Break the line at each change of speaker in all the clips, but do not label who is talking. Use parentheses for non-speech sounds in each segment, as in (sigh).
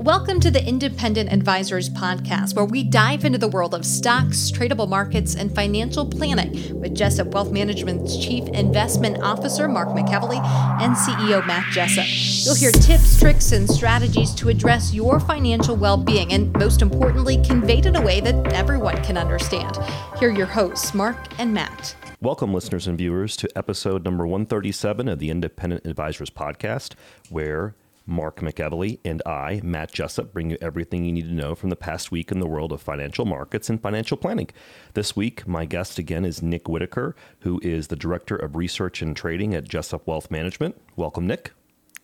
Welcome to the Independent Advisors Podcast, where we dive into the world of stocks, tradable markets, and financial planning with Jessup Wealth Management's Chief Investment Officer, Mark McEvely, and CEO, Matt Jessup. You'll hear tips, tricks, and strategies to address your financial well being, and most importantly, conveyed in a way that everyone can understand. Here are your hosts, Mark and Matt.
Welcome, listeners and viewers, to episode number 137 of the Independent Advisors Podcast, where Mark McEvely and I, Matt Jessup, bring you everything you need to know from the past week in the world of financial markets and financial planning. This week, my guest again is Nick Whitaker, who is the Director of Research and Trading at Jessup Wealth Management. Welcome, Nick.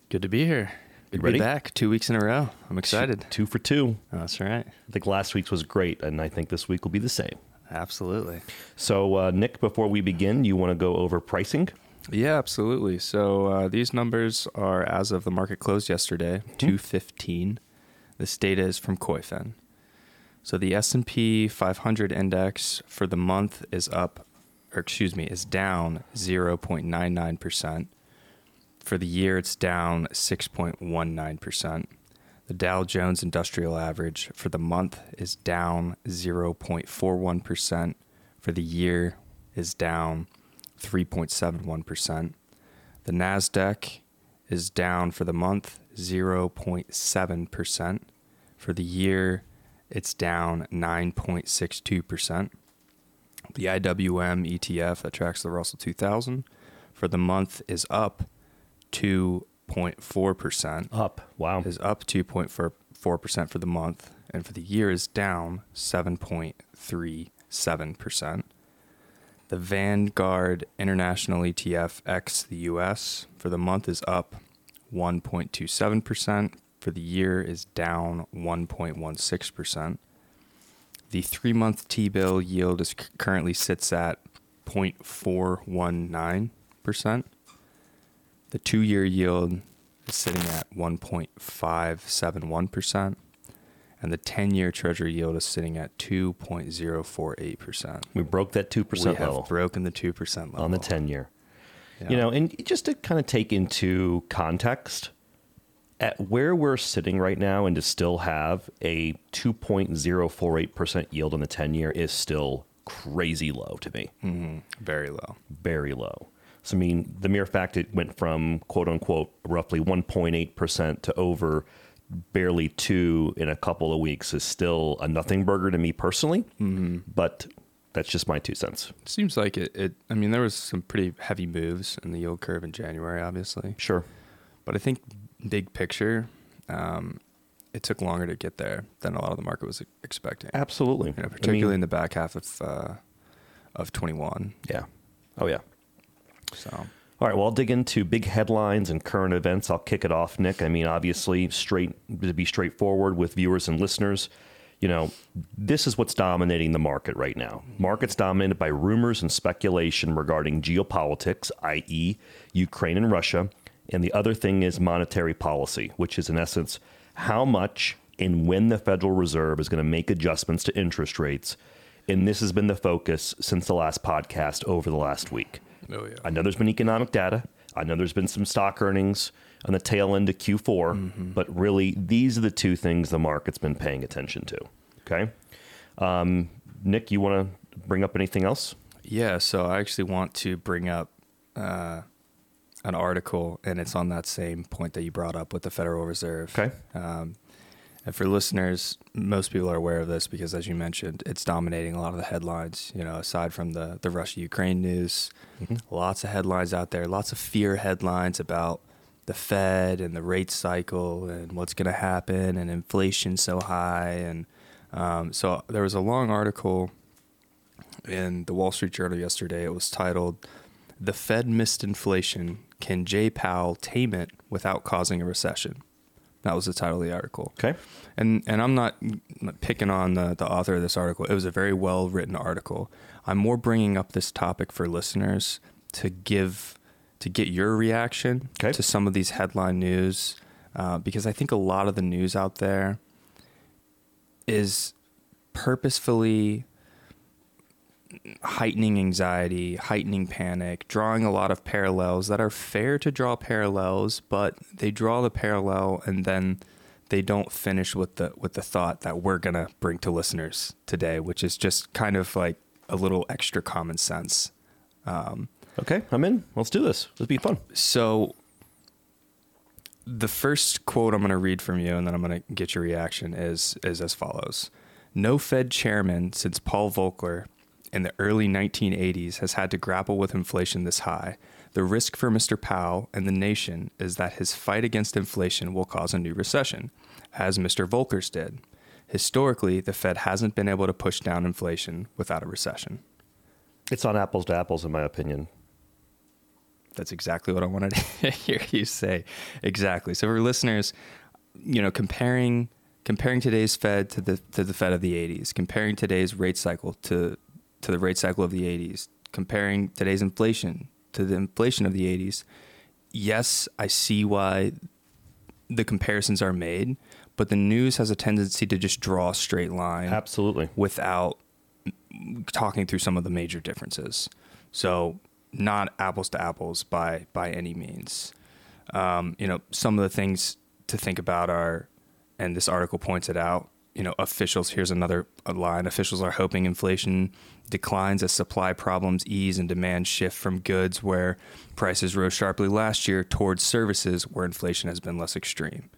Good to be here. Good
ready?
to be back. Two weeks in a row. I'm excited.
Two, two for two.
Oh, that's right.
I think last week's was great, and I think this week will be the same.
Absolutely.
So, uh, Nick, before we begin, you want to go over pricing?
Yeah, absolutely. So uh, these numbers are as of the market closed yesterday, mm-hmm. 215. This data is from Koyfin. So the S&P 500 index for the month is up or excuse me, is down 0.99%. For the year it's down 6.19%. The Dow Jones Industrial Average for the month is down 0.41%. For the year is down 3.71%. The NASDAQ is down for the month 0.7%. For the year, it's down 9.62%. The IWM ETF that tracks the Russell 2000 for the month is up 2.4%.
Up, wow.
Is up 2.4% for the month, and for the year is down 7.37%. The Vanguard International ETF X the US for the month is up 1.27%. For the year is down 1.16%. The three month T bill yield is currently sits at 0.419%. The two year yield is sitting at 1.571% and the 10 year treasury yield is sitting at 2.048%.
We broke that 2%
we
level.
have broken the 2% level.
On the 10 year. Yeah. You know, and just to kind of take into context, at where we're sitting right now and to still have a 2.048% yield on the 10 year is still crazy low to me.
Mm-hmm. Very low.
Very low. So, I mean, the mere fact it went from quote unquote roughly 1.8% to over barely two in a couple of weeks is still a nothing burger to me personally.
Mm-hmm.
But that's just my two cents.
Seems like it, it. I mean, there was some pretty heavy moves in the yield curve in January, obviously.
Sure.
But I think big picture, um, it took longer to get there than a lot of the market was expecting.
Absolutely.
You know, particularly I mean, in the back half of uh, of 21.
Yeah. Oh yeah.
So
all right, well, I'll dig into big headlines and current events. I'll kick it off, Nick. I mean, obviously, straight to be straightforward with viewers and listeners, you know, this is what's dominating the market right now. Market's dominated by rumors and speculation regarding geopolitics, i.e., Ukraine and Russia. And the other thing is monetary policy, which is, in essence, how much and when the Federal Reserve is going to make adjustments to interest rates. And this has been the focus since the last podcast over the last week.
Oh, yeah.
I know there's been economic data. I know there's been some stock earnings on the tail end of Q4, mm-hmm. but really these are the two things the market's been paying attention to. Okay. Um, Nick, you want to bring up anything else?
Yeah. So I actually want to bring up uh, an article, and it's on that same point that you brought up with the Federal Reserve.
Okay.
Um, and for listeners, most people are aware of this because, as you mentioned, it's dominating a lot of the headlines. You know, aside from the the Russia Ukraine news, mm-hmm. lots of headlines out there, lots of fear headlines about the Fed and the rate cycle and what's going to happen and inflation so high. And um, so there was a long article in the Wall Street Journal yesterday. It was titled "The Fed Missed Inflation: Can Jay Powell Tame It Without Causing a Recession?" That was the title of the article.
Okay.
And and I'm not picking on the, the author of this article. It was a very well written article. I'm more bringing up this topic for listeners to give to get your reaction
okay.
to some of these headline news uh, because I think a lot of the news out there is purposefully heightening anxiety, heightening panic, drawing a lot of parallels that are fair to draw parallels, but they draw the parallel and then they don't finish with the with the thought that we're gonna bring to listeners today, which is just kind of like a little extra common sense. Um,
Okay, I'm in. Let's do this. Let's be fun.
so the first quote I'm going to read from you, and then I'm going to get your reaction, is is as follows: No Fed chairman since Paul Volcker in the early 1980s has had to grapple with inflation this high. The risk for Mr. Powell and the nation is that his fight against inflation will cause a new recession, as Mr. Volcker's did. Historically, the Fed hasn't been able to push down inflation without a recession.
It's on apples to apples, in my opinion.
That's exactly what I wanted (laughs) to hear you say. Exactly. So for listeners, you know, comparing comparing today's Fed to the to the Fed of the 80s, comparing today's rate cycle to to the rate cycle of the 80s, comparing today's inflation to the inflation of the 80s. Yes, I see why the comparisons are made, but the news has a tendency to just draw a straight line
Absolutely.
without talking through some of the major differences. So not apples to apples by by any means. Um, you know, some of the things to think about are, and this article points it out. You know, officials. Here's another line. Officials are hoping inflation declines as supply problems ease and demand shift from goods where prices rose sharply last year towards services where inflation has been less extreme.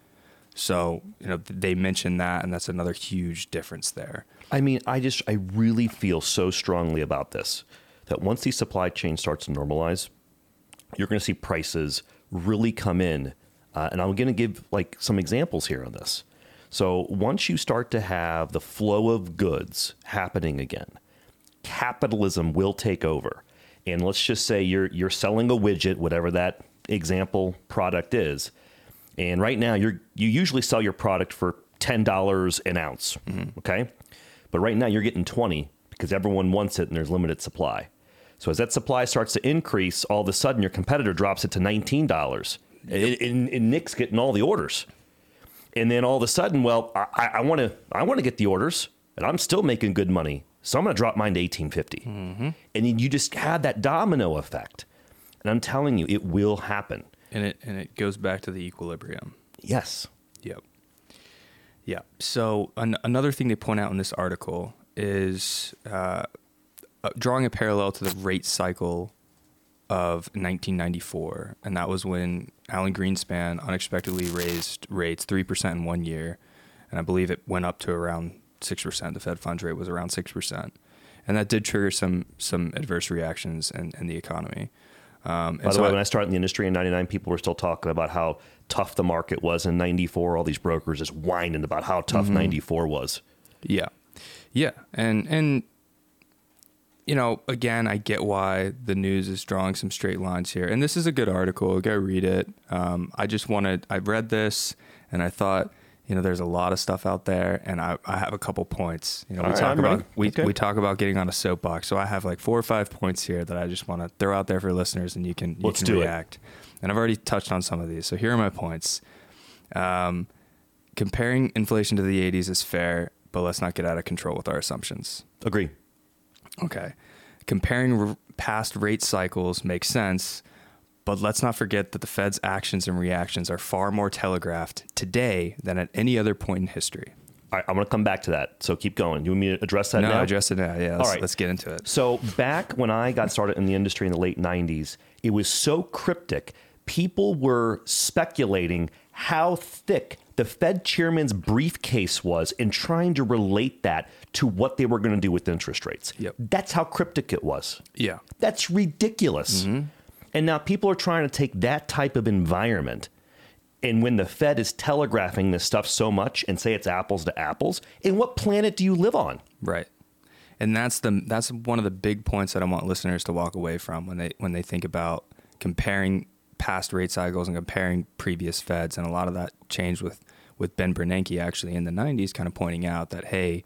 So, you know, they mention that, and that's another huge difference there.
I mean, I just, I really feel so strongly about this that once the supply chain starts to normalize, you're going to see prices really come in. Uh, and I'm going to give like some examples here on this. So once you start to have the flow of goods happening again, capitalism will take over. And let's just say you're you're selling a widget, whatever that example product is, and right now you're you usually sell your product for ten dollars an ounce, mm-hmm. okay? But right now you're getting twenty because everyone wants it and there's limited supply. So as that supply starts to increase, all of a sudden your competitor drops it to nineteen dollars, and, and, and Nick's getting all the orders. And then all of a sudden, well, I want to I want to get the orders, and I'm still making good money, so I'm going to drop mine to eighteen And then you just had that domino effect, and I'm telling you, it will happen.
And it and it goes back to the equilibrium.
Yes,
Yep. Yeah. So an, another thing they point out in this article is uh, uh, drawing a parallel to the rate cycle of 1994, and that was when Alan Greenspan unexpectedly raised rates three percent in one year, and I believe it went up to around six percent. The Fed funds rate was around six percent, and that did trigger some some adverse reactions in, in the economy. Um, and
By the
so
way,
I-
when I started in the industry in '99, people were still talking about how tough the market was in '94. All these brokers just whining about how tough '94 was.
Yeah. Yeah. And and you know, again, I get why the news is drawing some straight lines here. And this is a good article. Go read it. Um, I just wanted I read this and I thought, you know, there's a lot of stuff out there and I, I have a couple points. You know, we
right,
talk
I'm
about
ready.
we,
Okay.
we talk about getting on a soapbox. So I have like four or five points here that I just want to throw out there for listeners and you can you
Let's
can
do it.
react. And I've already touched on some of these. So here are my points. Um, comparing inflation to the 80s is fair, but let's not get out of control with our assumptions.
Agree.
Okay. Comparing r- past rate cycles makes sense, but let's not forget that the Fed's actions and reactions are far more telegraphed today than at any other point in history.
All right, I'm going to come back to that. So keep going. You want me to address that
no,
now?
address it now. Yeah, let's,
All right.
let's get into it.
So back when I got started in the industry in the late 90s, it was so cryptic. People were speculating how thick the Fed chairman's briefcase was in trying to relate that to what they were going to do with interest rates.
Yep.
That's how cryptic it was.
Yeah.
That's ridiculous. Mm-hmm. And now people are trying to take that type of environment. And when the Fed is telegraphing this stuff so much and say it's apples to apples, in what planet do you live on?
Right. And that's the that's one of the big points that I want listeners to walk away from when they when they think about comparing past rate cycles and comparing previous Feds. And a lot of that changed with with Ben Bernanke actually in the 90s, kind of pointing out that hey,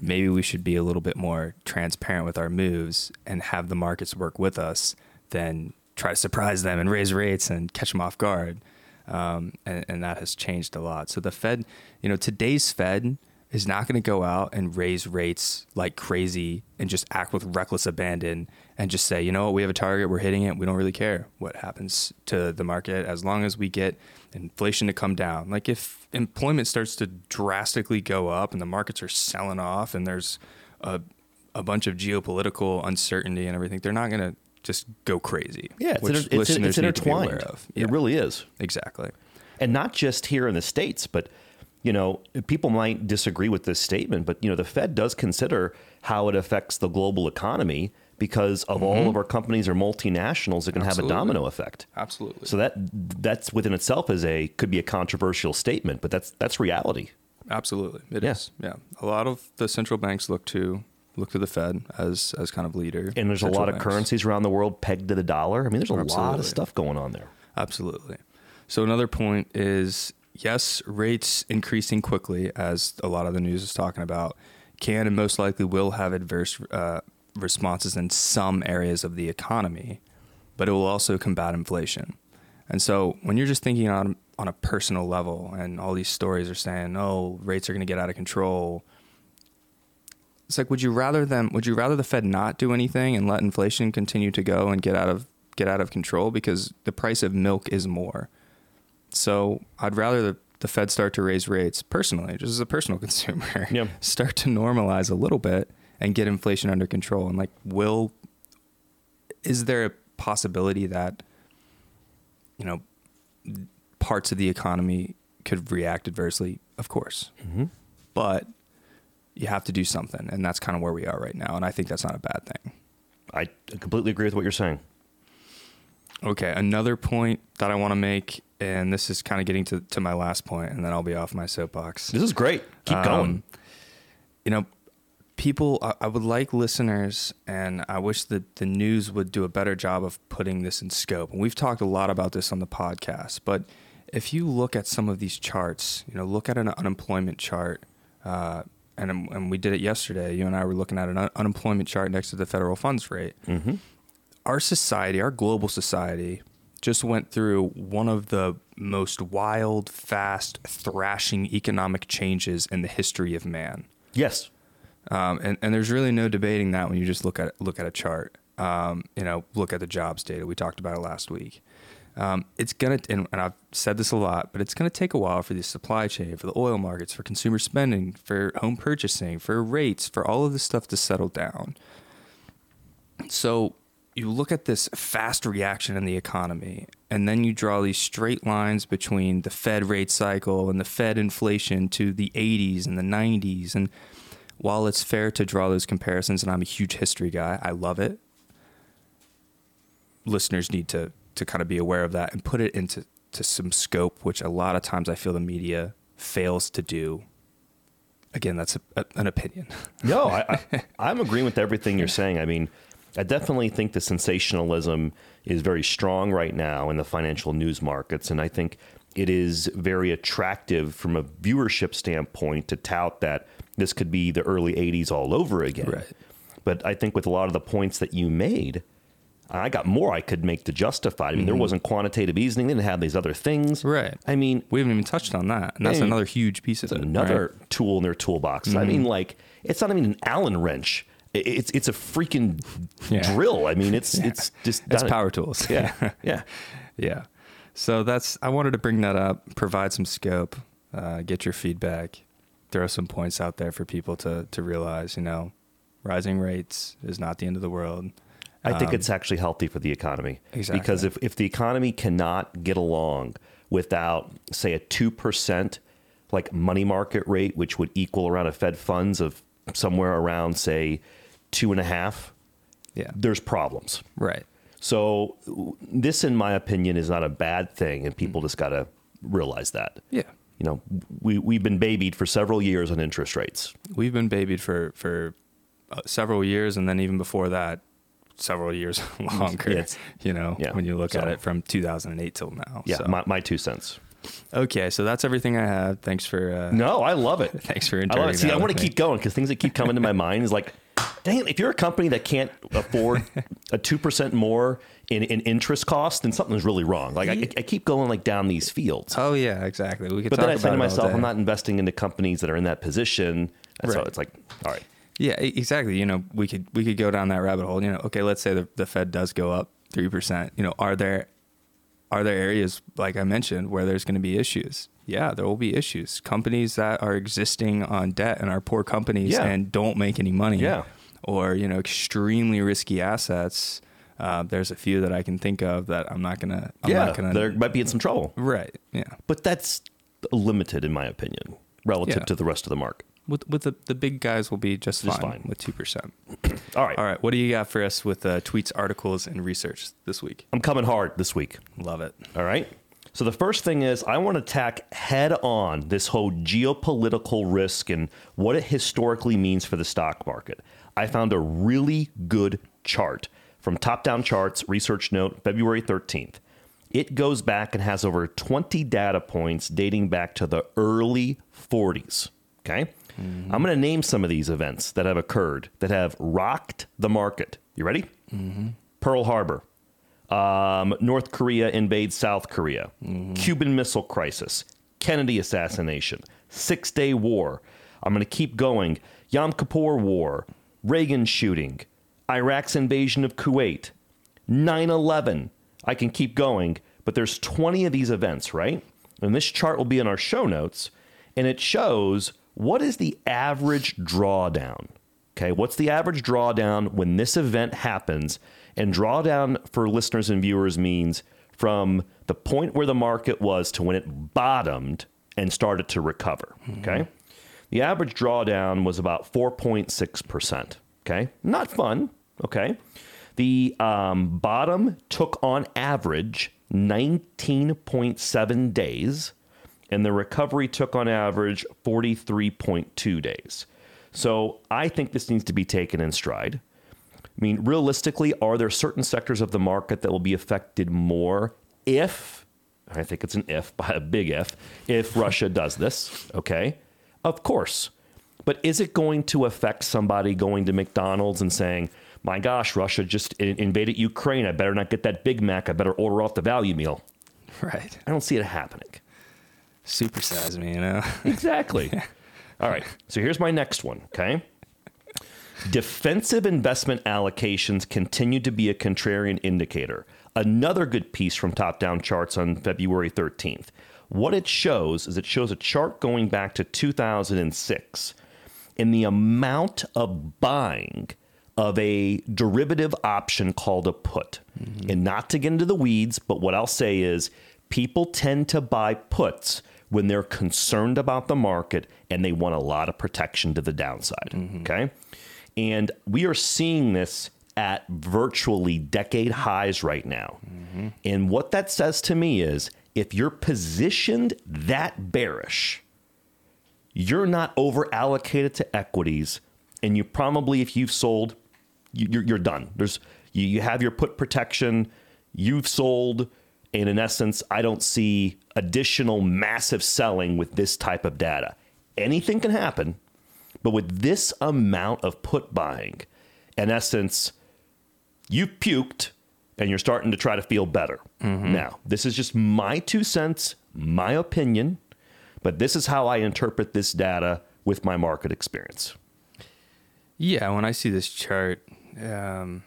maybe we should be a little bit more transparent with our moves and have the markets work with us than try to surprise them and raise rates and catch them off guard. Um, and, and that has changed a lot. So the Fed, you know, today's Fed is not going to go out and raise rates like crazy and just act with reckless abandon and just say, you know what, we have a target, we're hitting it, we don't really care what happens to the market as long as we get inflation to come down. Like if employment starts to drastically go up and the markets are selling off and there's a a bunch of geopolitical uncertainty and everything, they're not going to just go crazy.
Yeah, it's,
which
inter- it's, it's
need to be aware
intertwined.
of.
It really is.
exactly.
and not just here in the states, but you know, people might disagree with this statement, but you know, the Fed does consider how it affects the global economy because of all of our companies are multinationals that can have a
Mm-hmm.
Domino effect.
Absolutely.
So that that's within itself is a could be a controversial statement, but that's that's reality.
Absolutely, it is.
Yeah.
Yeah. a lot of the central banks look to look to the Fed as as kind of leader.
And there's a
Central
lot of currencies around the world pegged to the dollar. I mean, there's a lot of stuff going on there.
Absolutely. So another point is yes, rates increasing quickly, as a lot of the news is talking about, can and most likely will have adverse uh, responses in some areas of the economy, but it will also combat inflation. And so when you're just thinking on on a personal level, and all these stories are saying, "Oh, rates are going to get out of control," it's like, would you rather them? Would you rather the Fed not do anything and let inflation continue to go and get out of get out of control because the price of milk is more? So I'd rather the, the Fed start to raise rates personally, just as a personal (laughs) consumer.
Yeah.
Start to normalize a little bit and get inflation under control. And like, will is there a possibility that you know parts of the economy could react adversely? Of course,
Mm-hmm.
but you have to do something, and that's kind of where we are right now. And I think that's not a bad thing.
I completely agree with what you're saying.
Okay, another point that I want to make, and this is kind of getting to, to my last point, and then I'll be off my soapbox.
This is great. Keep
Um,
going.
You know, people, I, I would like listeners, and I wish that the news would do a better job of putting this in scope. And we've talked a lot about this on the podcast, but if you look at some of these charts, you know, look at an unemployment chart, uh, and, and we did it yesterday. You and I were looking at an un- unemployment chart next to the federal funds rate
Mm-hmm.
our society, our global society, just went through one of the most wild, fast, thrashing economic changes in the history of man.
Yes.
Um, and, and there's really no debating that when you just look at look at a chart. Um, you know, look at the jobs data. We talked about it last week. Um, it's gonna, and, and I've said this a lot, but it's gonna take a while for the supply chain, for the oil markets, for consumer spending, for home purchasing, for rates, for all of this stuff to settle down. So you look at this fast reaction in the economy, and then you draw these straight lines between the Fed rate cycle and the Fed inflation to the 80s and the 90s. And while it's fair to draw those comparisons, and I'm a huge history guy, I love it. Listeners need to to kind of be aware of that and put it into to some scope, which a lot of times I feel the media fails to do. Again, that's a, a, an opinion. (laughs)
No, I, I, I'm agreeing with everything you're saying. I mean, I definitely think the sensationalism is very strong right now in the financial news markets. And I think it is very attractive from a viewership standpoint to tout that this could be the early 80s all over again.
Right.
But I think with a lot of the points that you made, I got more I could make to justify. I mean, there wasn't quantitative easing. They didn't have these other things.
Mm-hmm. Right.
I mean,
We haven't even touched on that, and that's
Hey,
another huge piece of it.
another
right?
tool in their toolbox. I
Mm-hmm.
mean, like it's not even an Allen wrench. It's it's a freaking
Yeah.
drill. I mean, it's (laughs) it's just
It's power tools.
Yeah, (laughs) yeah.
yeah. So that's I wanted to bring that up, provide some scope, uh, get your feedback, throw some points out there for people to to realize, you know, rising rates is not the end of the world.
I think
Um,
it's actually healthy for the economy.
Exactly.
Because if, if the economy cannot get along without, say, a 2% like money market rate, which would equal around a Fed funds of somewhere around, say, two and a half,
Yeah.
there's problems.
Right.
So, this, in my opinion, is not a bad thing, and people just got to realize that.
Yeah.
You know, we, we've been babied for several years on interest rates.
We've been babied for for uh, several years, and then even before that, several years (laughs) longer.
It's-
you know,
yeah.
when you look at it from 2008 till now.
Yeah,
So-
my, my two cents.
okay, so that's everything I have. Thanks for uh,
No, I love it. (laughs)
thanks for
I love it. See, I want to keep going because things that keep coming to my (laughs) mind is like, dang if you're a company that can't afford (laughs) a 2% more in, in interest cost, then something's really wrong. Like I, I keep going like down these fields.
Oh yeah, exactly. We could.
But then I say to myself. I'm not investing into companies that are in that position. And so it's like, all right.
Yeah, exactly. You know, we could we could go down that rabbit hole. You know, okay, let's say the, the Fed does go up three percent. You know, are there are there areas like I mentioned where there's going to be issues? Yeah, there will be issues. Companies that are existing on debt and are poor companies
Yeah.
and don't make any money.
Yeah.
Or you know, extremely risky assets. Uh, there's a few that I can think of that I'm not gonna. I'm
yeah,
not gonna.
they might be in some trouble.
right. Yeah.
But that's limited, in my opinion, relative
Yeah.
to the rest of the market.
With with the, the big guys will be just,
Just
fine,
fine.
with two percent. (clears throat)
All right.
All right, what do you got for us with uh, tweets, articles, and research this week?
I'm coming hard this week.
Love it.
All right. So the first thing is I want to tack head on this whole geopolitical risk and what it historically means for the stock market. I found a really good chart from Top Down Charts, research note, February 13th. It goes back and has over 20 data points dating back to the early 40s. Okay. Mm-hmm. I'm going to name some of these events that have occurred that have rocked the market. You ready? Mm-hmm. Pearl Harbor, um, North Korea invades South Korea, Cuban Missile Crisis, Kennedy assassination, Six Day War. I'm going to keep going. Yom Kippur War, Reagan shooting, Iraq's invasion of Kuwait, 9 11. I can keep going, but there's 20 of these events, right? And this chart will be in our show notes, and it shows what is the average drawdown. Okay, what's the average drawdown when this event happens? And drawdown for listeners and viewers means from the point where the market was to when it bottomed and started to recover. Okay, the average drawdown was about 4.6%. Okay, not fun. Okay, the um, bottom took on average 19.7 days, and the recovery took on average 43.2 days. So I think this needs to be taken in stride. I mean, realistically, are there certain sectors of the market that will be affected more if, I think it's an if, (laughs) by a big if, if (laughs) Russia does this? Okay. Of course. But is it going to affect somebody going to McDonald's and saying, my gosh, Russia just in- invaded Ukraine. I better not get that Big Mac. I better order off the value meal.
Right.
I don't see it happening.
Supersize me, you know?
Exactly. (laughs) All right. So here's my next one. Okay. Defensive investment allocations continue to be a contrarian indicator. Another good piece from Top Down Charts on February 13th. What it shows is it shows a chart going back to 2006 and the amount of buying of a derivative option called a put. Mm-hmm. And not to get into the weeds, but what I'll say is people tend to buy puts when they're concerned about the market and they want a lot of protection to the downside. Mm-hmm. Okay. And we are seeing this at virtually decade highs right now. Mm-hmm. And what that says to me is if you're positioned that bearish, you're not over allocated to equities and you probably if you've sold you- you're, you're done. There's you, you have your put protection you've sold and in essence i don't see additional massive selling with this type of data. Anything can happen but with this amount of put buying in essence you've puked and you're starting to try to feel better now this is just my two cents my opinion but this is how I interpret this data with my market experience.
Yeah, when I see this chart, um,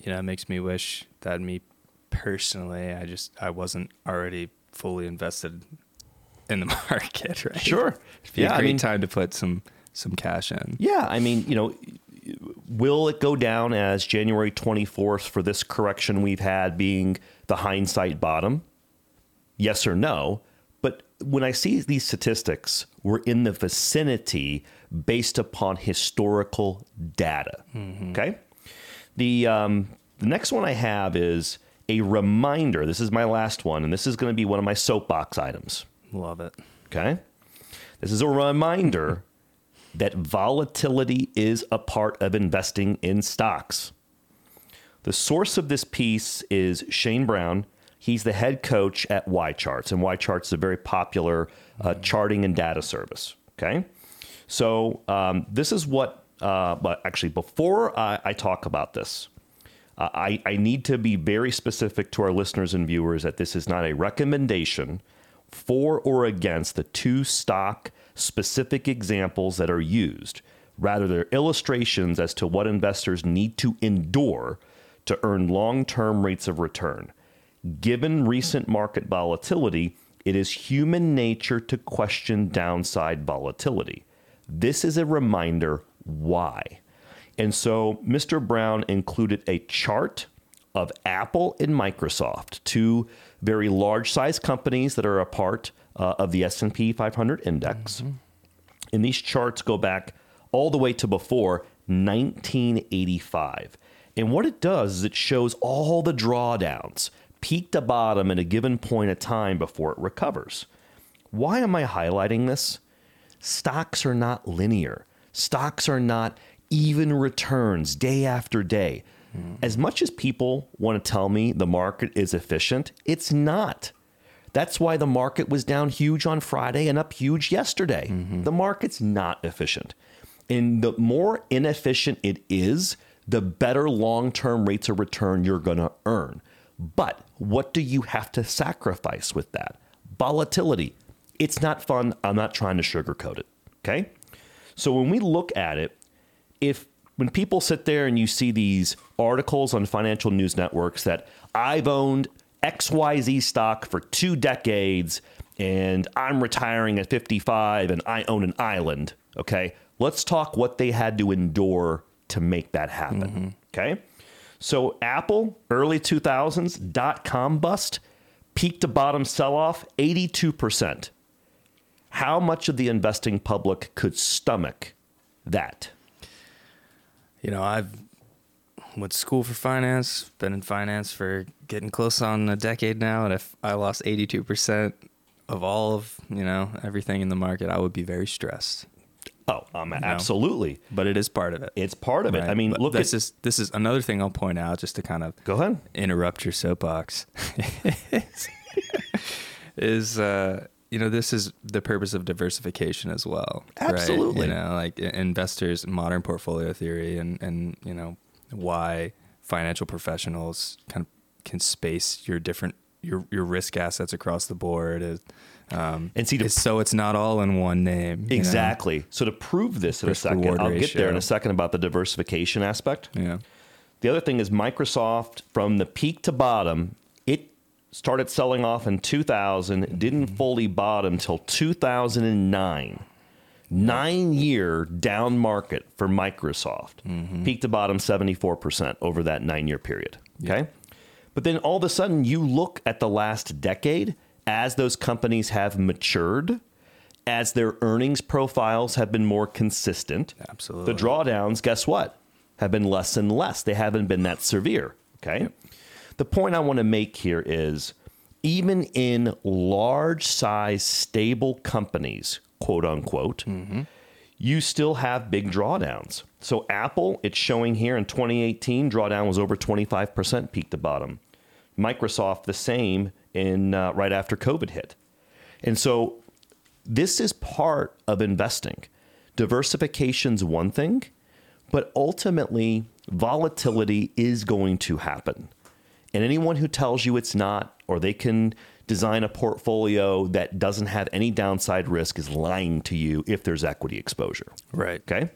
you know, it makes me wish that me personally, I just I wasn't already fully invested in the (laughs) market. Right?
Sure. Yeah,
a
I
great
mean-
time to put some some cash in.
Yeah, I mean, you know, will it go down as January 24th for this correction we've had being the hindsight bottom? Yes or no? But when I see these statistics, we're in the vicinity based upon historical data. Okay. The, um, the next one I have is a reminder. This is my last one, and this is going to be one of my soapbox items.
Love it.
Okay. This is a reminder that volatility is a part of investing in stocks. The source of this piece is Shane Brown. He's the head coach at YCharts, and YCharts is a very popular uh, charting and data service. Okay. So, um, this is what uh, but actually, before I, I talk about this, uh, I, I need to be very specific to our listeners and viewers that this is not a recommendation for or against the two stock specific examples that are used. Rather, they're illustrations as to what investors need to endure to earn long term rates of return. Given recent market volatility, it is human nature to question downside volatility. This is a reminder why. And so Mr. Brown included a chart of Apple and Microsoft, two very large size companies that are a part uh, of the S&P 500 index. Mm-hmm. And these charts go back all the way to before 1985. And what it does is it shows all the drawdowns, peak to bottom at a given point of time before it recovers. Why am I highlighting this? Stocks are not linear. Stocks are not even returns day after day. Mm. As much as people want to tell me the market is efficient, it's not. That's why the market was down huge on Friday and up huge yesterday. Mm-hmm. The market's not efficient. And the more inefficient it is, the better long term rates of return you're going to earn. But what do you have to sacrifice with that? Volatility. It's not fun. I'm not trying to sugarcoat it. Okay. So when we look at it, if when people sit there and you see these articles on financial news networks that I've owned XYZ stock for two decades and I'm retiring at 55 and I own an island, okay? Let's talk what they had to endure to make that happen, mm-hmm. okay? So, Apple, early 2000s, dot com bust, peak to bottom sell off, 82%. How much of the investing public could stomach that?
You know, I've went to school for finance, been in finance for getting close on a decade now, and if I lost 82% of all of, you know, everything in the market, I would be very stressed.
Oh, um, absolutely.
Know? But it is part of it.
It's part of right? it. I mean, but look
this
at,
is this is another thing I'll point out just to kind of
go ahead
interrupt your soapbox. (laughs) is uh, you know this is the purpose of diversification as well
absolutely
right? you know like investors modern portfolio theory and and you know why financial professionals kind of can space your different your your risk assets across the board is, um, and see to, so it's not all in one name
exactly know? so to prove this in a second i'll ratio. get there in a second about the diversification aspect
yeah
the other thing is microsoft from the peak to bottom started selling off in 2000, didn't mm-hmm. fully bottom until 2009. Nine year down market for Microsoft. Mm-hmm. Peak to bottom 74% over that nine year period. Okay. But then all of a sudden, you look at the last decade as those companies have matured, as their earnings profiles have been more consistent.
Absolutely.
The drawdowns, guess what? Have been less and less. They haven't been that severe. Okay. Yep the point I want to make here is even in large size, stable companies, quote unquote, mm-hmm. you still have big drawdowns. So, Apple, it's showing here in 2018, drawdown was over 25% peak to bottom. Microsoft, the same in uh, right after COVID hit. And so, this is part of investing. Diversification's one thing, but ultimately, volatility is going to happen. And anyone who tells you it's not, or they can design a portfolio that doesn't have any downside risk, is lying to you if there's equity exposure.
Right.
Okay.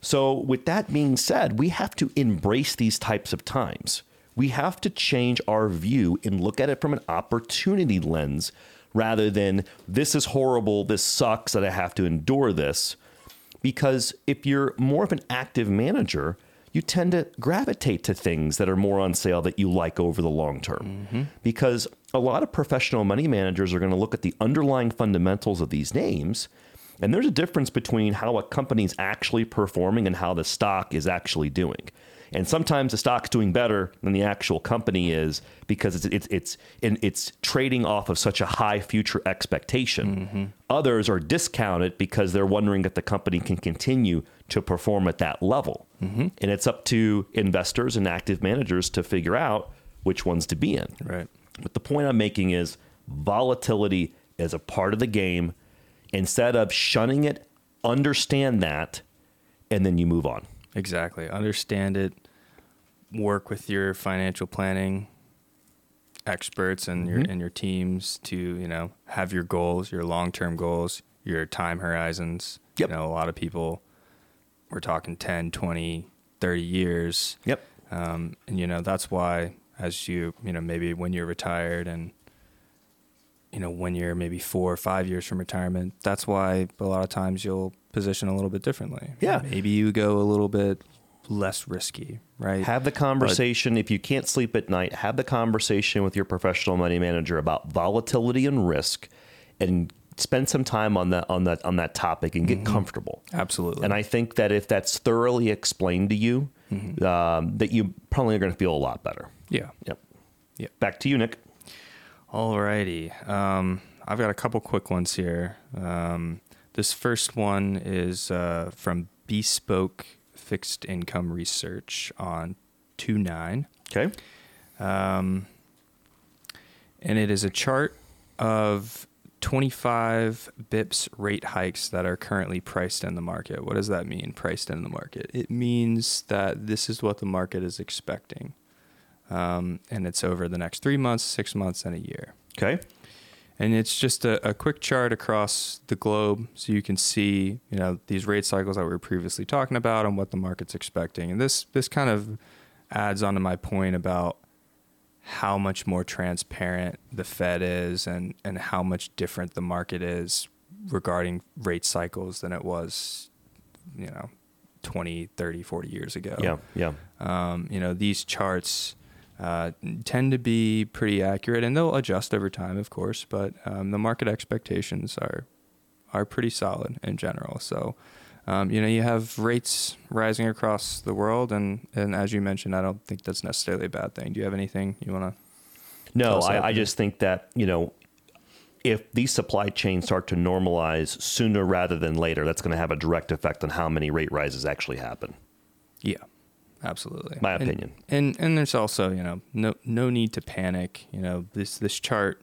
So, with that being said, we have to embrace these types of times. We have to change our view and look at it from an opportunity lens rather than this is horrible, this sucks that I have to endure this. Because if you're more of an active manager, you tend to gravitate to things that are more on sale that you like over the long term. Mm-hmm. Because a lot of professional money managers are going to look at the underlying fundamentals of these names. And there's a difference between how a company's actually performing and how the stock is actually doing. And sometimes the stock's doing better than the actual company is because it's it's it's it's trading off of such a high future expectation. Mm-hmm. Others are discounted because they're wondering if the company can continue to perform at that level. Mm-hmm. And it's up to investors and active managers to figure out which ones to be in.
Right.
But the point I'm making is volatility is a part of the game. Instead of shunning it, understand that and then you move on.
Exactly. Understand it. Work with your financial planning experts and your
Mhm.
and your teams to you know have your goals, your long term goals, your time horizons.
Yep.
You know, a lot of people we're talking 10, 20, 30 years.
Yep.
Um, and you know that's why as you you know maybe when you're retired and you know when you're maybe four or five years from retirement, that's why a lot of times you'll position a little bit differently.
Yeah.
maybe you go a little bit less risky, right?
Have the conversation. if you can't sleep at night, have the conversation with your professional money manager about volatility and risk, and spend some time on that on that on that topic and get comfortable.
Absolutely.
And I think that if that's thoroughly explained to you, um, that you probably are going to feel a lot better.
yeah.
Yep.
Yep.
Back to you, Nick.
Alrighty. Um, I've got a couple quick ones here. Um, this first one is uh, from Bespoke Fixed Income Research on 2 9.
Okay.
Um, and it is a chart of 25 bips rate hikes that are currently priced in the market. What does that mean, priced in the market? It means that this is what the market is expecting. Um, and it's over the next three months, six months, and a year.
Okay.
And it's just a, a quick chart across the globe so you can see, you know, these rate cycles that we were previously talking about and what the market's expecting. And this this kind of adds on to my point about how much more transparent the Fed is and, and how much different the market is regarding rate cycles than it was, you know, 20, 30, 40 years ago.
Yeah. Yeah.
Um, you know, these charts uh, tend to be pretty accurate, and they'll adjust over time, of course. But um, the market expectations are are pretty solid in general. So, um, you know, you have rates rising across the world, and and as you mentioned, I don't think that's necessarily a bad thing. Do you have anything you want to?
No, I, I just think that, you know, if these supply chains start to normalize sooner rather than later, that's going to have a direct effect on how many rate rises actually happen.
Yeah, absolutely.
My
And-
opinion.
And and there's also you know no no need to panic. You know this this chart,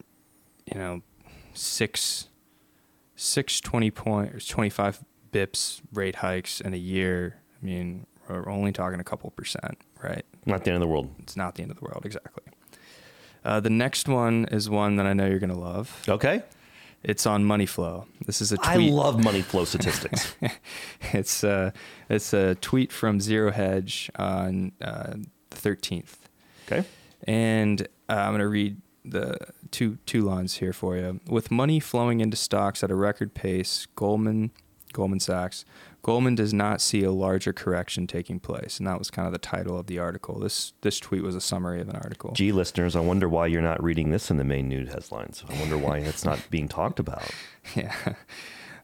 you know, six six twenty point or twenty five bips rate hikes in a year. I mean, we're only talking a couple percent, right?
Not the end of the world.
It's not the end of the world, exactly. Uh, the next one is one that I know you're gonna love.
Okay.
It's on money flow. This is a
I
tweet.
love money (laughs) flow statistics. (laughs)
it's uh, it's a tweet from Zero Hedge on uh, the thirteenth.
okay.
And uh, I'm going to read the two two lines here for you. With money flowing into stocks at a record pace, Goldman Goldman Sachs Goldman does not see a larger correction taking place, and that was kind of the title of the article. This this tweet was a summary of an article.
Gee, listeners, I wonder why you're not reading this in the main news headlines. I wonder why it's not (laughs) being talked about. (laughs)
Yeah.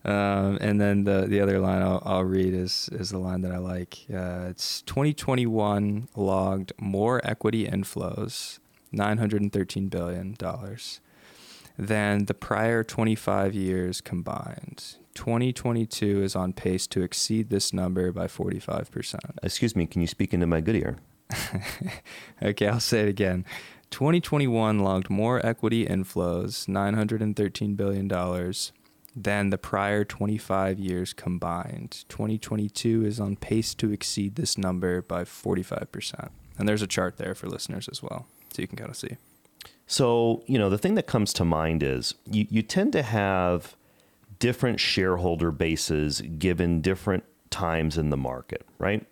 Um, and then the the other line I'll, I'll read is is the line that I like. Uh, it's 2021 logged more equity inflows, 913 billion dollars, than the prior 25 years combined. 2022 is on pace to exceed this number by 45 percent.
Excuse me, can you speak into my good ear? (laughs)
Okay, I'll say it again. 2021 logged more equity inflows, $913 billion, than the prior 25 years combined. 2022 is on pace to exceed this number by 45%. And there's a chart there for listeners as well, so you can kind of see.
So, you know, the thing that comes to mind is you, you tend to have different shareholder bases given different times in the market, right?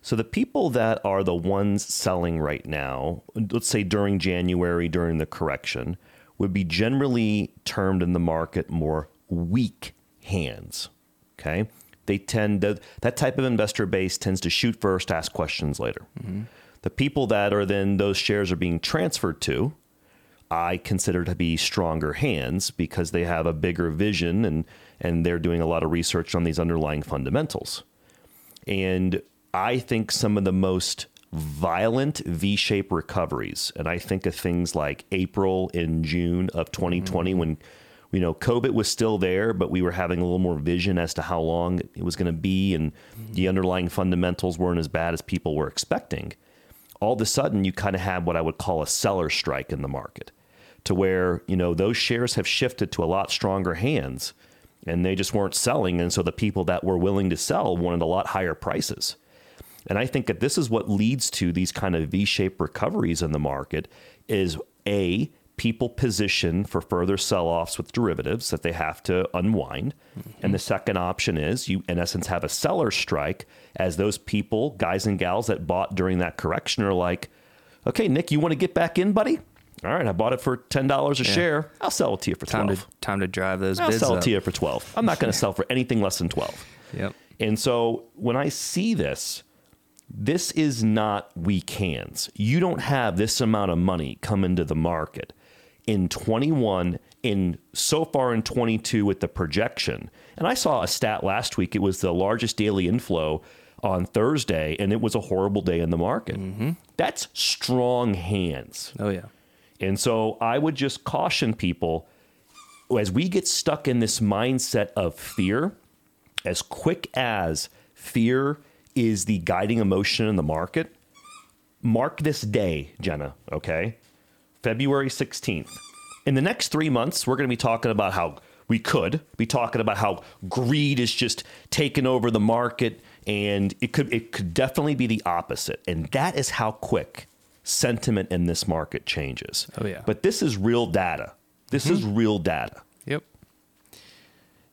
So the people that are the ones selling right now, let's say during January, during the correction, would be generally termed in the market more weak hands. Okay. They tend to, that type of investor base tends to shoot first, ask questions later. Mm-hmm. The people that are then those shares are being transferred to, I consider to be stronger hands because they have a bigger vision and and they're doing a lot of research on these underlying fundamentals. And I think some of the most violent V-shaped recoveries, and I think of things like April and June of 2020 mm-hmm. when you know COVID was still there, but we were having a little more vision as to how long it was going to be, and mm-hmm. the underlying fundamentals weren't as bad as people were expecting. All of a sudden you kind of have what I would call a seller strike in the market to where, you know, those shares have shifted to a lot stronger hands and they just weren't selling. And so the people that were willing to sell wanted a lot higher prices. And I think that this is what leads to these kind of V-shaped recoveries in the market is a people position for further sell-offs with derivatives that they have to unwind. Mm-hmm. And the second option is you in essence have a seller strike as those people, guys and gals that bought during that correction are like, "Okay, Nick, you want to get back in, buddy?" All right, I bought it for ten dollars a yeah. share. I'll sell it to you for
time
twelve.
To, time to drive those.
I'll sell
up.
it to you for twelve. I'm not going (laughs) to sell for anything less than twelve.
Yep.
And so when I see this, this is not weak hands. You don't have this amount of money come into the market in 21 in so far in 22 with the projection. And I saw a stat last week. It was the largest daily inflow on Thursday, and it was a horrible day in the market. Mm-hmm. That's strong hands.
Oh yeah.
And so I would just caution people as we get stuck in this mindset of fear, as quick as fear is the guiding emotion in the market, mark this day, Jenna, okay? February 16th. In the next three months, we're going to be talking about how we could be talking about how greed is just taking over the market and it could it could definitely be the opposite and that is how quick sentiment in this market changes.
Oh yeah.
But this is real data. This mm-hmm. is real data.
Yep.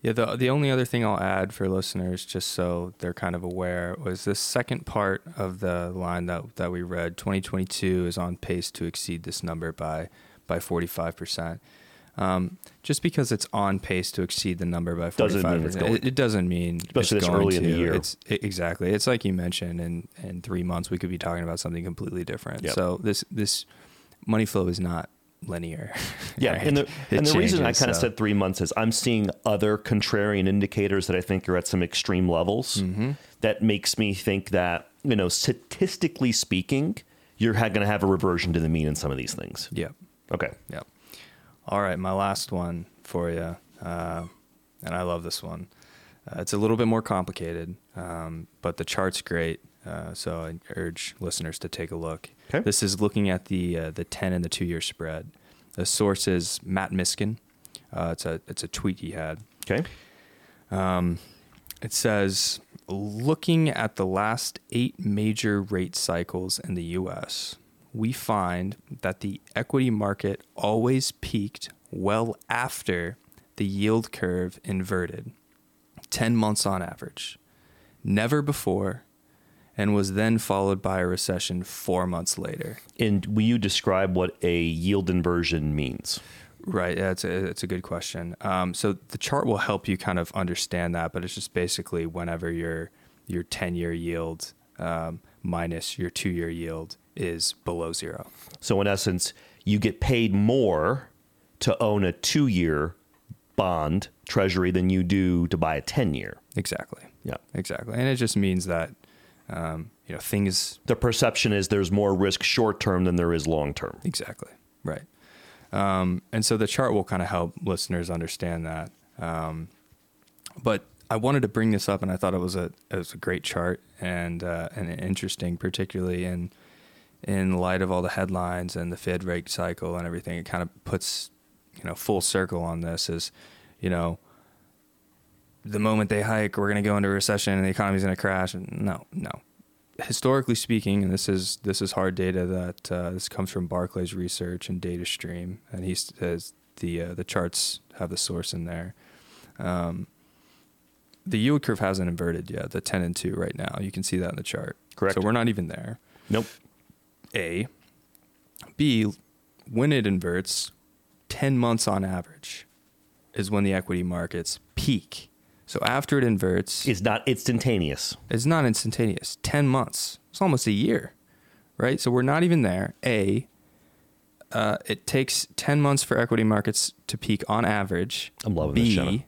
Yeah, the the only other thing I'll add for listeners, just so they're kind of aware, was this second part of the line that that we read. 2022 is on pace to exceed this number by by 45 percent. Um, just because it's on pace to exceed the number by 45 percent, it, it, doesn't mean
especially it's this early to. in the year.
It's it, exactly. It's like you mentioned, in in three months we could be talking about something completely different. Yep. So this this money flow is not linear.
Yeah, (laughs) right? and the, and the reason I kind of so. said three months is I'm seeing other contrarian indicators that I think are at some extreme levels. Mm-hmm. That makes me think that you know, statistically speaking, you're going to have a reversion to the mean in some of these things.
Yep.
Okay.
Yep. All right, my last one for you, uh, and I love this one. Uh, it's a little bit more complicated, um, but the chart's great. Uh, so I urge listeners to take a look.
Okay.
This is looking at the uh, the ten and the two year spread. The source is Matt Miskin. Uh, it's a it's a tweet he had.
Okay.
Um, it says, looking at the last eight major rate cycles in the U.S., we find that the equity market always peaked well after the yield curve inverted, ten months on average. Never before and was then followed by a recession four months later.
And will you describe what a yield inversion means?
Right, yeah, it's a, a good question. Um, so the chart will help you kind of understand that, but it's just basically whenever your your ten year yield um, minus your two year yield is below zero.
So in essence, you get paid more to own a two year bond treasury than you do to buy a ten year.
Exactly.
Yeah.
Exactly, and it just means that um, you know, things.
The perception is there's more risk short term than there is long term.
Exactly. Right. Um, and so the chart will kind of help listeners understand that. Um, but I wanted to bring this up, and I thought it was a it was a great chart and uh, and interesting, particularly in in light of all the headlines and the Fed rate cycle and everything. It kind of puts you know full circle on this. Is you know the moment they hike, we're going to go into a recession and the economy's going to crash. No, no. Historically speaking, and this is this is hard data that uh, this comes from Barclays Research and DataStream, and he says the uh, the charts have the source in there. Um, the yield curve hasn't inverted yet. The ten and two right now, you can see that in the chart.
Correct.
So we're not even there.
Nope.
A. B. When it inverts, ten months on average is when the equity markets peak so after it inverts,
it's not instantaneous.
It's not instantaneous. 10 months. It's almost a year, right? So we're not even there. A, uh, it takes 10 months for equity markets to peak on average.
I'm loving
B,
this,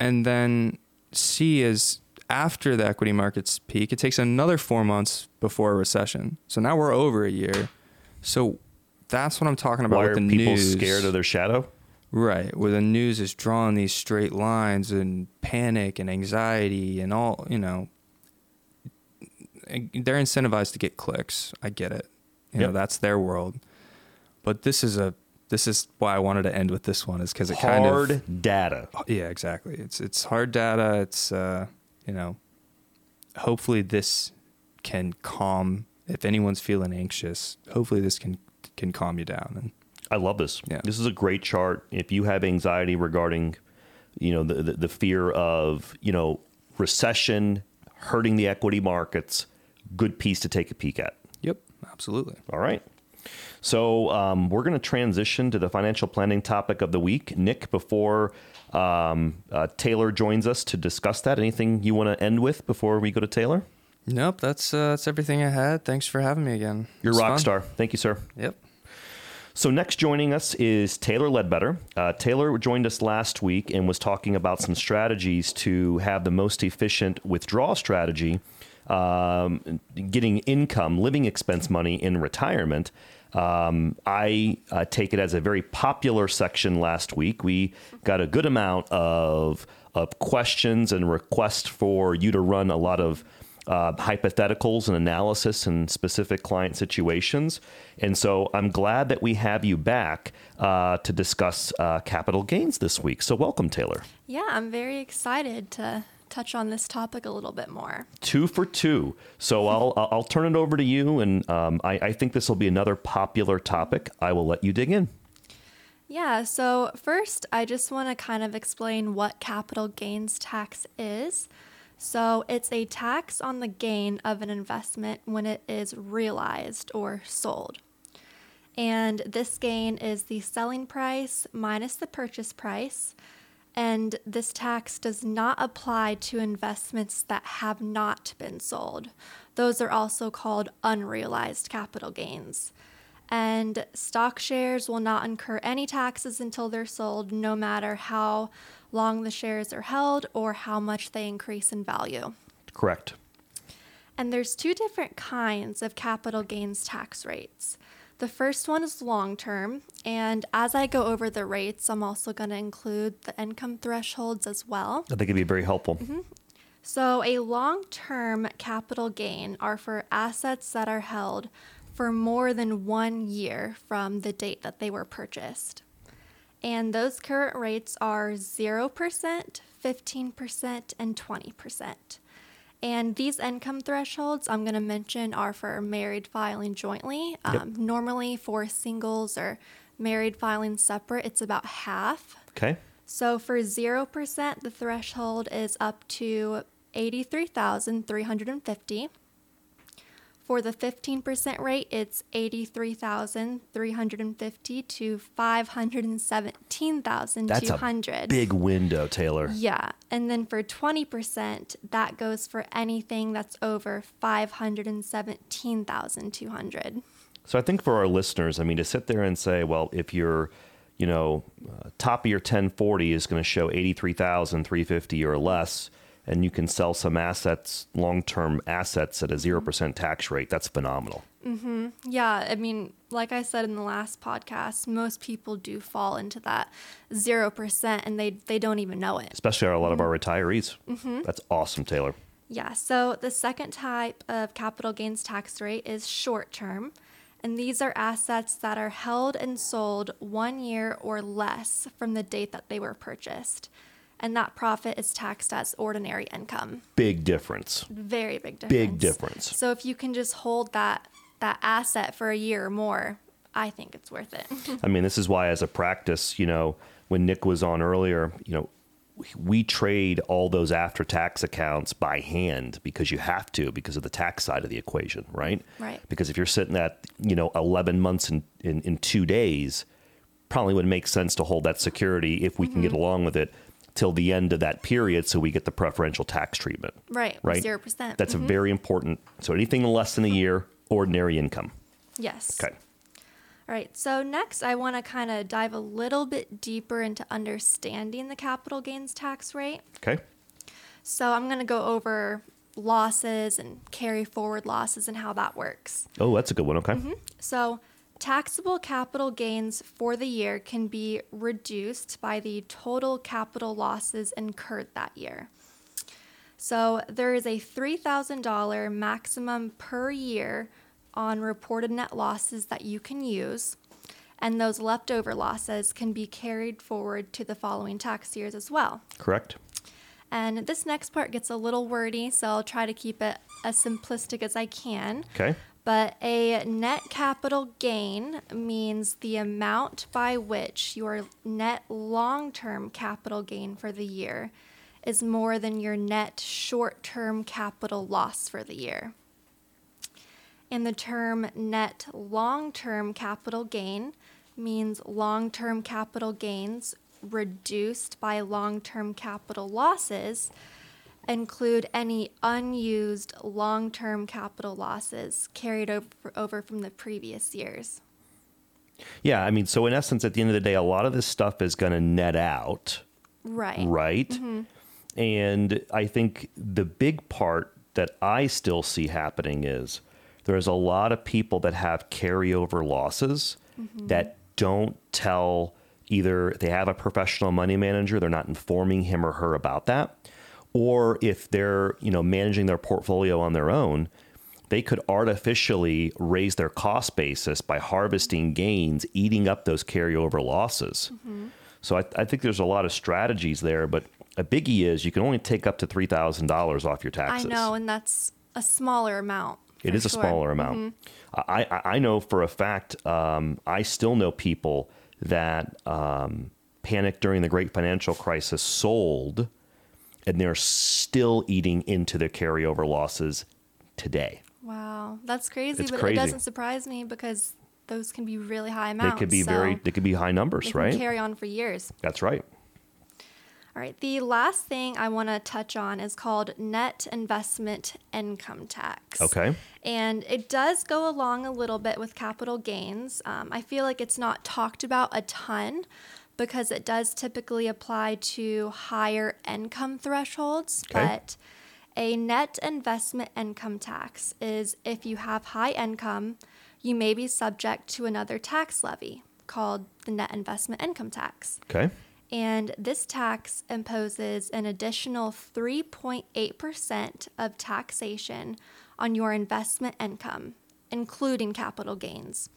And then C is after the equity markets peak, it takes another four months before a recession. So now we're over a year. So that's what I'm talking about
Why
with
the
are
people
news.
scared of their shadow?
Right, where the news is drawing these straight lines and panic and anxiety and all, you know, they're incentivized to get clicks. I get it. You yep. know, that's their world. But this is a this is why I wanted to end with this one is because it
Hard
kind of hard
data.
yeah exactly it's it's hard data it's uh, you know hopefully this can calm if anyone's feeling anxious hopefully this can can calm you down and
I love this.
Yeah.
This is a great chart. If you have anxiety regarding, you know, the, the, the fear of, you know, recession hurting the equity markets, good piece to take a peek at.
yep absolutely
All right. So um, we're going to transition to the financial planning topic of the week. Nick, before um, uh, Taylor joins us to discuss that, anything you want to end with before we go to Taylor?
nope that's uh, that's everything I had thanks for having me again
You're rock
fun.
star. Thank you, sir.
yep
So next joining us is Taylor Ledbetter. Uh, Taylor joined us last week and was talking about some strategies to have the most efficient withdrawal strategy, um, getting income, living expense money in retirement. Um, I uh, take it as a very popular section last week. We got a good amount of of questions and requests for you to run a lot of uh, hypotheticals and analysis and specific client situations. And so I'm glad that we have you back uh, to discuss uh, capital gains this week. So welcome, Taylor.
Yeah, I'm very excited to touch on this topic a little bit more.
Two for two. So I'll I'll turn it over to you, and um, I, I think this will be another popular topic. I will let you dig in.
Yeah, so first, I just want to kind of explain what capital gains tax is. So, it's a tax on the gain of an investment when it is realized or sold. And this gain is the selling price minus the purchase price. And this tax does not apply to investments that have not been sold. Those are also called unrealized capital gains. And stock shares will not incur any taxes until they're sold, no matter how long the shares are held or how much they increase in value.
Correct.
And there's two different kinds of capital gains tax rates. The first one is long term, and as I go over the rates, I'm also going to include the income thresholds as well.
I think it'd be very helpful. Mm-hmm.
So, a long term capital gain are for assets that are held for more than one year from the date that they were purchased. And those current rates are 0%, 15%, and 20%. And these income thresholds I'm going to mention are for married filing jointly.
Yep.
Um, normally, for singles or married filing separate, it's about half.
Okay.
So for 0%, the threshold is up to 83,350. For the 15% rate, it's 83,350 to 517,200.
That's a big window, Taylor.
Yeah. And then for 20%, that goes for anything that's over 517,200.
So I think for our listeners, I mean, to sit there and say, well, if your, you know, uh, top of your 1040 is going to show 83,350 or less, and you can sell some assets, long-term assets at a 0% tax rate, that's phenomenal. Mm-hmm.
Yeah, I mean, like I said in the last podcast, most people do fall into that 0% and they, they don't even know it.
Especially a lot of our retirees. Mm-hmm. That's awesome, Taylor.
Yeah, so the second type of capital gains tax rate is short term. And these are assets that are held and sold one year or less from the date that they were purchased. And that profit is taxed as ordinary income.
Big difference.
Very big difference.
Big difference.
So if you can just hold that that asset for a year or more, I think it's worth it. (laughs)
I mean, this is why, as a practice, you know, when Nick was on earlier, you know, we trade all those after tax accounts by hand because you have to because of the tax side of the equation, right?
Right.
Because if you're sitting at, you know, 11 months in, in, in two days, probably would make sense to hold that security if we can get mm-hmm. along with it till the end of that period so we get the preferential tax treatment.
right.
Right.
0%.
That's a mm-hmm. very important. So anything less than a year, ordinary income.
yes.
Okay.
All right, so next I want to kind of dive a little bit deeper into understanding the capital gains tax rate.
Okay.
So I'm going to go over losses and carry forward losses and how that works.
Oh, that's a good one. Okay. Mm-hmm.
So, taxable capital gains for the year can be reduced by the total capital losses incurred that year. So, there is a $3,000 maximum per year on reported net losses that you can use. And those leftover losses can be carried forward to the following tax years as well.
Correct.
And this next part gets a little wordy, so I'll try to keep it as simplistic as I can.
Okay.
But a net capital gain means the amount by which your net long term capital gain for the year is more than your net short term capital loss for the year. And the term net long term capital gain means long term capital gains reduced by long term capital losses include any unused long term capital losses carried over, over from the previous years.
Yeah, I mean, so in essence, at the end of the day, a lot of this stuff is going to net out,
Right.
right? Mm-hmm. And I think the big part that I still see happening is there's a lot of people that have carryover losses mm-hmm. that don't tell either they have a professional money manager, they're not informing him or her about that, or if they're, you know, managing their portfolio on their own, they could artificially raise their cost basis by harvesting gains, eating up those carryover losses. So I, I think there's a lot of strategies there, but a biggie is you can only take up to three thousand dollars off your taxes I
know, and that's a smaller amount.
it
is
is a smaller amount. I, I I know for a fact. Um, I still know people that um, panicked during the Great Financial Crisis, sold, and they're still eating into their carryover losses today.
Wow, that's crazy,
It's
but
crazy.
it doesn't surprise me because those can be really high amounts.
They could be
so
very. They could be high numbers, right?
carry on for years.
That's right.
All right, the last thing I want to touch on is called net investment income tax.
Okay.
And it does go along a little bit with capital gains. Um, I feel like it's not talked about a ton because it does typically apply to higher income thresholds.
Okay.
But a net investment income tax is if you have high income, you may be subject to another tax levy called the net investment income tax.
Okay.
And this tax imposes an additional 3.8% of taxation on your investment income, including capital gains,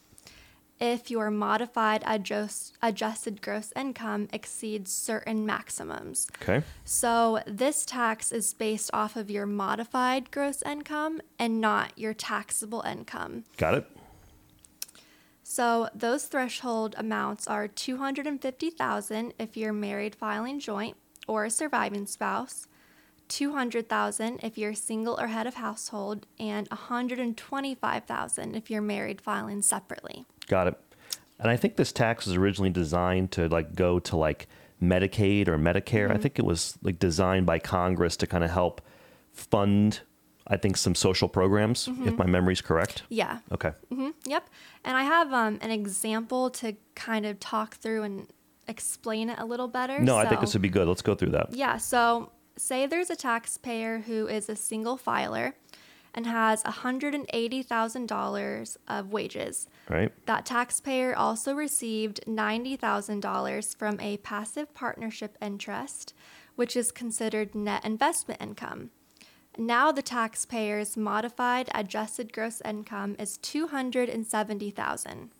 if your modified adjust, adjusted gross income exceeds certain maximums.
Okay.
So, this tax is based off of your modified gross income and not your taxable income.
Got it.
So those threshold amounts are 250,000 if you're married filing joint or a surviving spouse, 200,000 if you're single or head of household, and 125,000 if you're married filing separately.
Got it. And I think this tax was originally designed to like go to like Medicaid or Medicare. I think it was like designed by Congress to kind of help fund, I think, some social programs, if my memory's correct.
Yeah.
Okay.
hmm Yep. And I have um, an example to kind of talk through and explain it a little better.
No, I think
So-
this would be good. Let's go through that.
Yeah, so say there's a taxpayer who is a single filer and has $180,000 of wages.
Right.
That taxpayer also received $90,000 from a passive partnership interest, which is considered net investment income. Now the taxpayer's modified adjusted gross income is 270,000.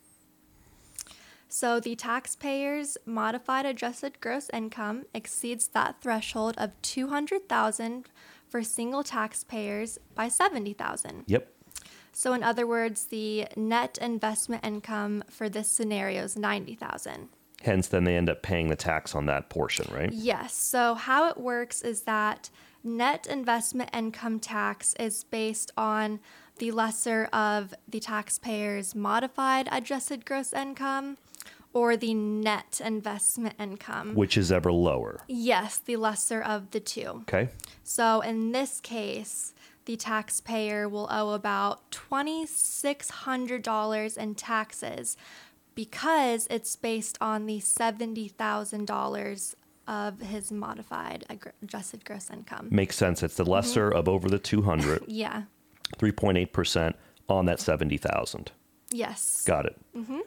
So the taxpayer's modified adjusted gross income exceeds that threshold of 200,000 for single taxpayers by 70,000.
Yep.
So in other words, the net investment income for this scenario is 90,000.
Hence, then they end up paying the tax on that portion, right?
Yes. So how it works is that net investment income tax is based on the lesser of the taxpayer's modified adjusted gross income or the net investment income.
Which is ever lower.
Yes, the lesser of the two.
Okay.
So in this case, the taxpayer will owe about $2,600 in taxes because it's based on the $70,000 of his modified adjusted gross income.
Makes sense. It's the mm-hmm. lesser of over the 200, (laughs)
Yeah.
3.8% on that 70,000.
Yes.
Got it. Mm-hmm.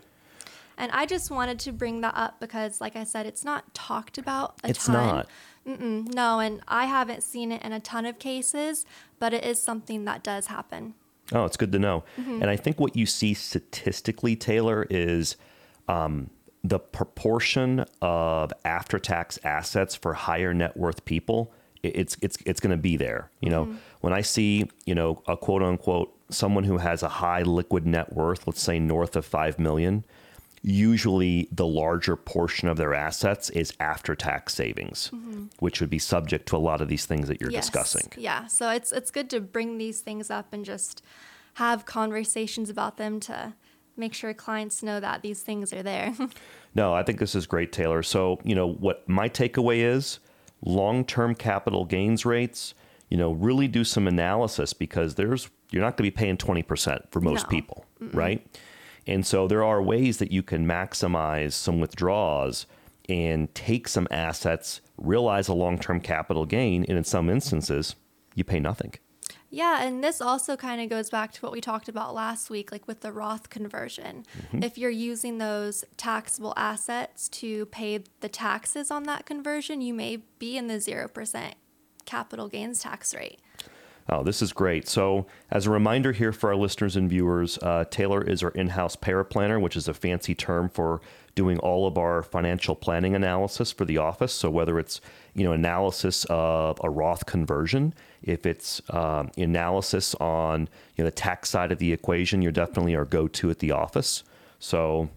And I just wanted to bring that up because, like I said, it's not talked about a ton.
It's
ton.
not.
Mm-mm, no, and I haven't seen it in a ton of cases, but it is something that does happen.
Oh, it's good to know. And I think what you see statistically, Taylor, is um, the proportion of after tax assets for higher net worth people, it's it's it's going to be there. You know, mm-hmm. when I see you know a quote unquote someone who has a high liquid net worth, let's say north of five million, usually the larger portion of their assets is after tax savings, mm-hmm. which would be subject to a lot of these things that you're yes. discussing.
Yeah, so it's it's good to bring these things up and just have conversations about them to make sure clients know that these things are there. (laughs)
no, I think this is great, Taylor. So, you know, what my takeaway is long-term capital gains rates, you know, really do some analysis because there's you're not going to be paying 20% for most no. people, Mm-mm. right? And so there are ways that you can maximize some withdrawals and take some assets, realize a long term capital gain, and in some instances, you pay nothing.
Yeah, and this also kind of goes back to what we talked about last week, like with the Roth conversion. Mm-hmm. If you're using those taxable assets to pay the taxes on that conversion, you may be in the 0% capital gains tax rate.
Oh, this is great. So, as a reminder here for our listeners and viewers, uh, Taylor is our in house paraplanner, which is a fancy term for doing all of our financial planning analysis for the office. So, whether it's you know analysis of a Roth conversion, if it's um, analysis on you know the tax side of the equation, you're definitely our go to at the office. So,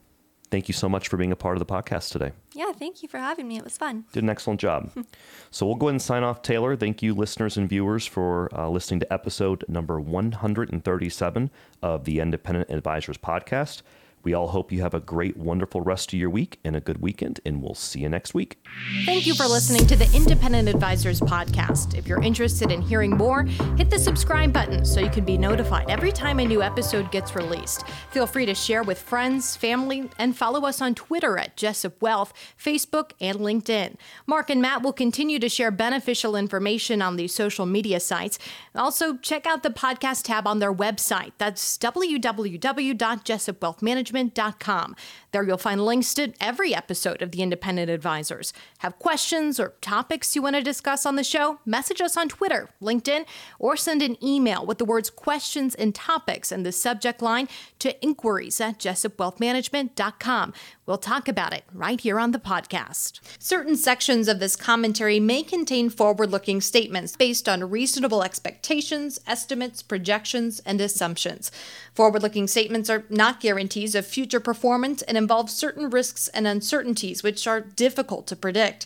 thank you so much for being a part of the podcast today.
Yeah, thank you for having me. It was fun.
Did an excellent job. (laughs) so we'll go ahead and sign off, Taylor. Thank you, listeners and viewers, for uh, listening to episode number 137 of the Independent Advisors Podcast. We all hope you have a great, wonderful rest of your week and a good weekend, and we'll see you next week.
Thank you for listening to the Independent Advisors Podcast. If you're interested in hearing more, hit the subscribe button so you can be notified every time a new episode gets released. Feel free to share with friends, family, and follow us on Twitter at Jessup Wealth, Facebook, and LinkedIn. Mark and Matt will continue to share beneficial information on these social media sites. Also, check out the podcast tab on their website. That's www.jessupwealthmanagement independentadvisors.com. There you'll find links to every episode of The Independent Advisors. Have questions or topics you want to discuss on the show? Message us on Twitter, LinkedIn, or send an email with the words questions and topics in the subject line to inquiries at jessupwealthmanagement.com. We'll talk about it right here on the podcast. Certain sections of this commentary may contain forward looking statements based on reasonable expectations, estimates, projections, and assumptions. Forward looking statements are not guarantees of future performance and involve certain risks and uncertainties which are difficult to predict.